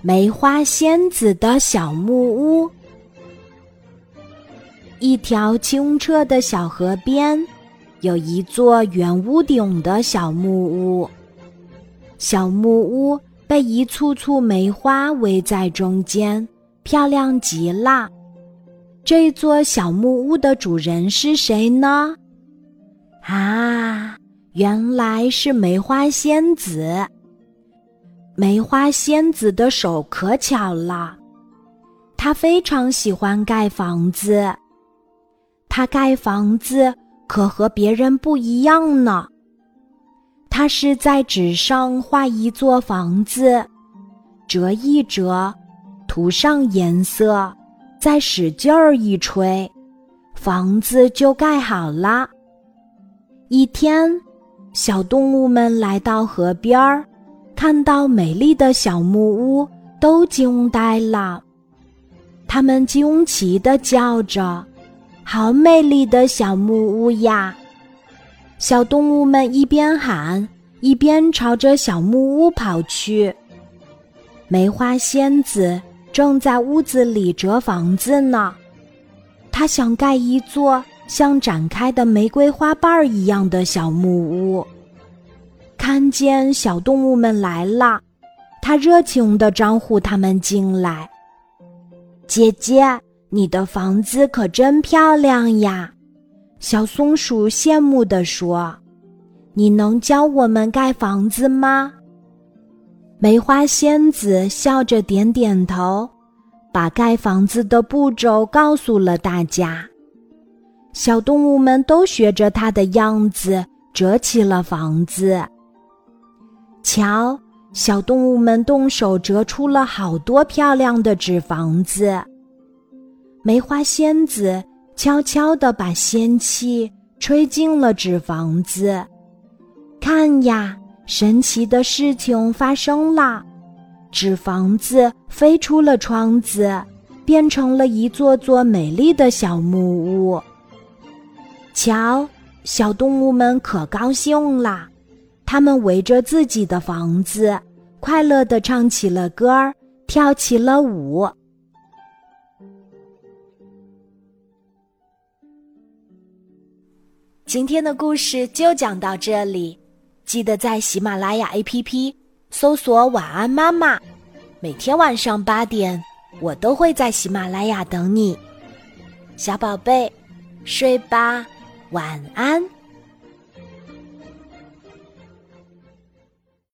梅花仙子的小木屋。一条清澈的小河边，有一座圆屋顶的小木屋。小木屋被一簇簇梅花围在中间，漂亮极了。这座小木屋的主人是谁呢？啊，原来是梅花仙子。梅花仙子的手可巧了，她非常喜欢盖房子。她盖房子可和别人不一样呢。她是在纸上画一座房子，折一折，涂上颜色，再使劲儿一吹，房子就盖好了。一天，小动物们来到河边儿。看到美丽的小木屋，都惊呆了。他们惊奇的叫着：“好美丽的小木屋呀！”小动物们一边喊，一边朝着小木屋跑去。梅花仙子正在屋子里折房子呢，她想盖一座像展开的玫瑰花瓣儿一样的小木屋。看见小动物们来了，他热情地招呼他们进来。姐姐，你的房子可真漂亮呀！小松鼠羡慕地说：“你能教我们盖房子吗？”梅花仙子笑着点点头，把盖房子的步骤告诉了大家。小动物们都学着她的样子折起了房子。瞧，小动物们动手折出了好多漂亮的纸房子。梅花仙子悄悄地把仙气吹进了纸房子，看呀，神奇的事情发生了，纸房子飞出了窗子，变成了一座座美丽的小木屋。瞧，小动物们可高兴了。他们围着自己的房子，快乐地唱起了歌儿，跳起了舞。今天的故事就讲到这里，记得在喜马拉雅 APP 搜索“晚安妈妈”，每天晚上八点，我都会在喜马拉雅等你，小宝贝，睡吧，晚安。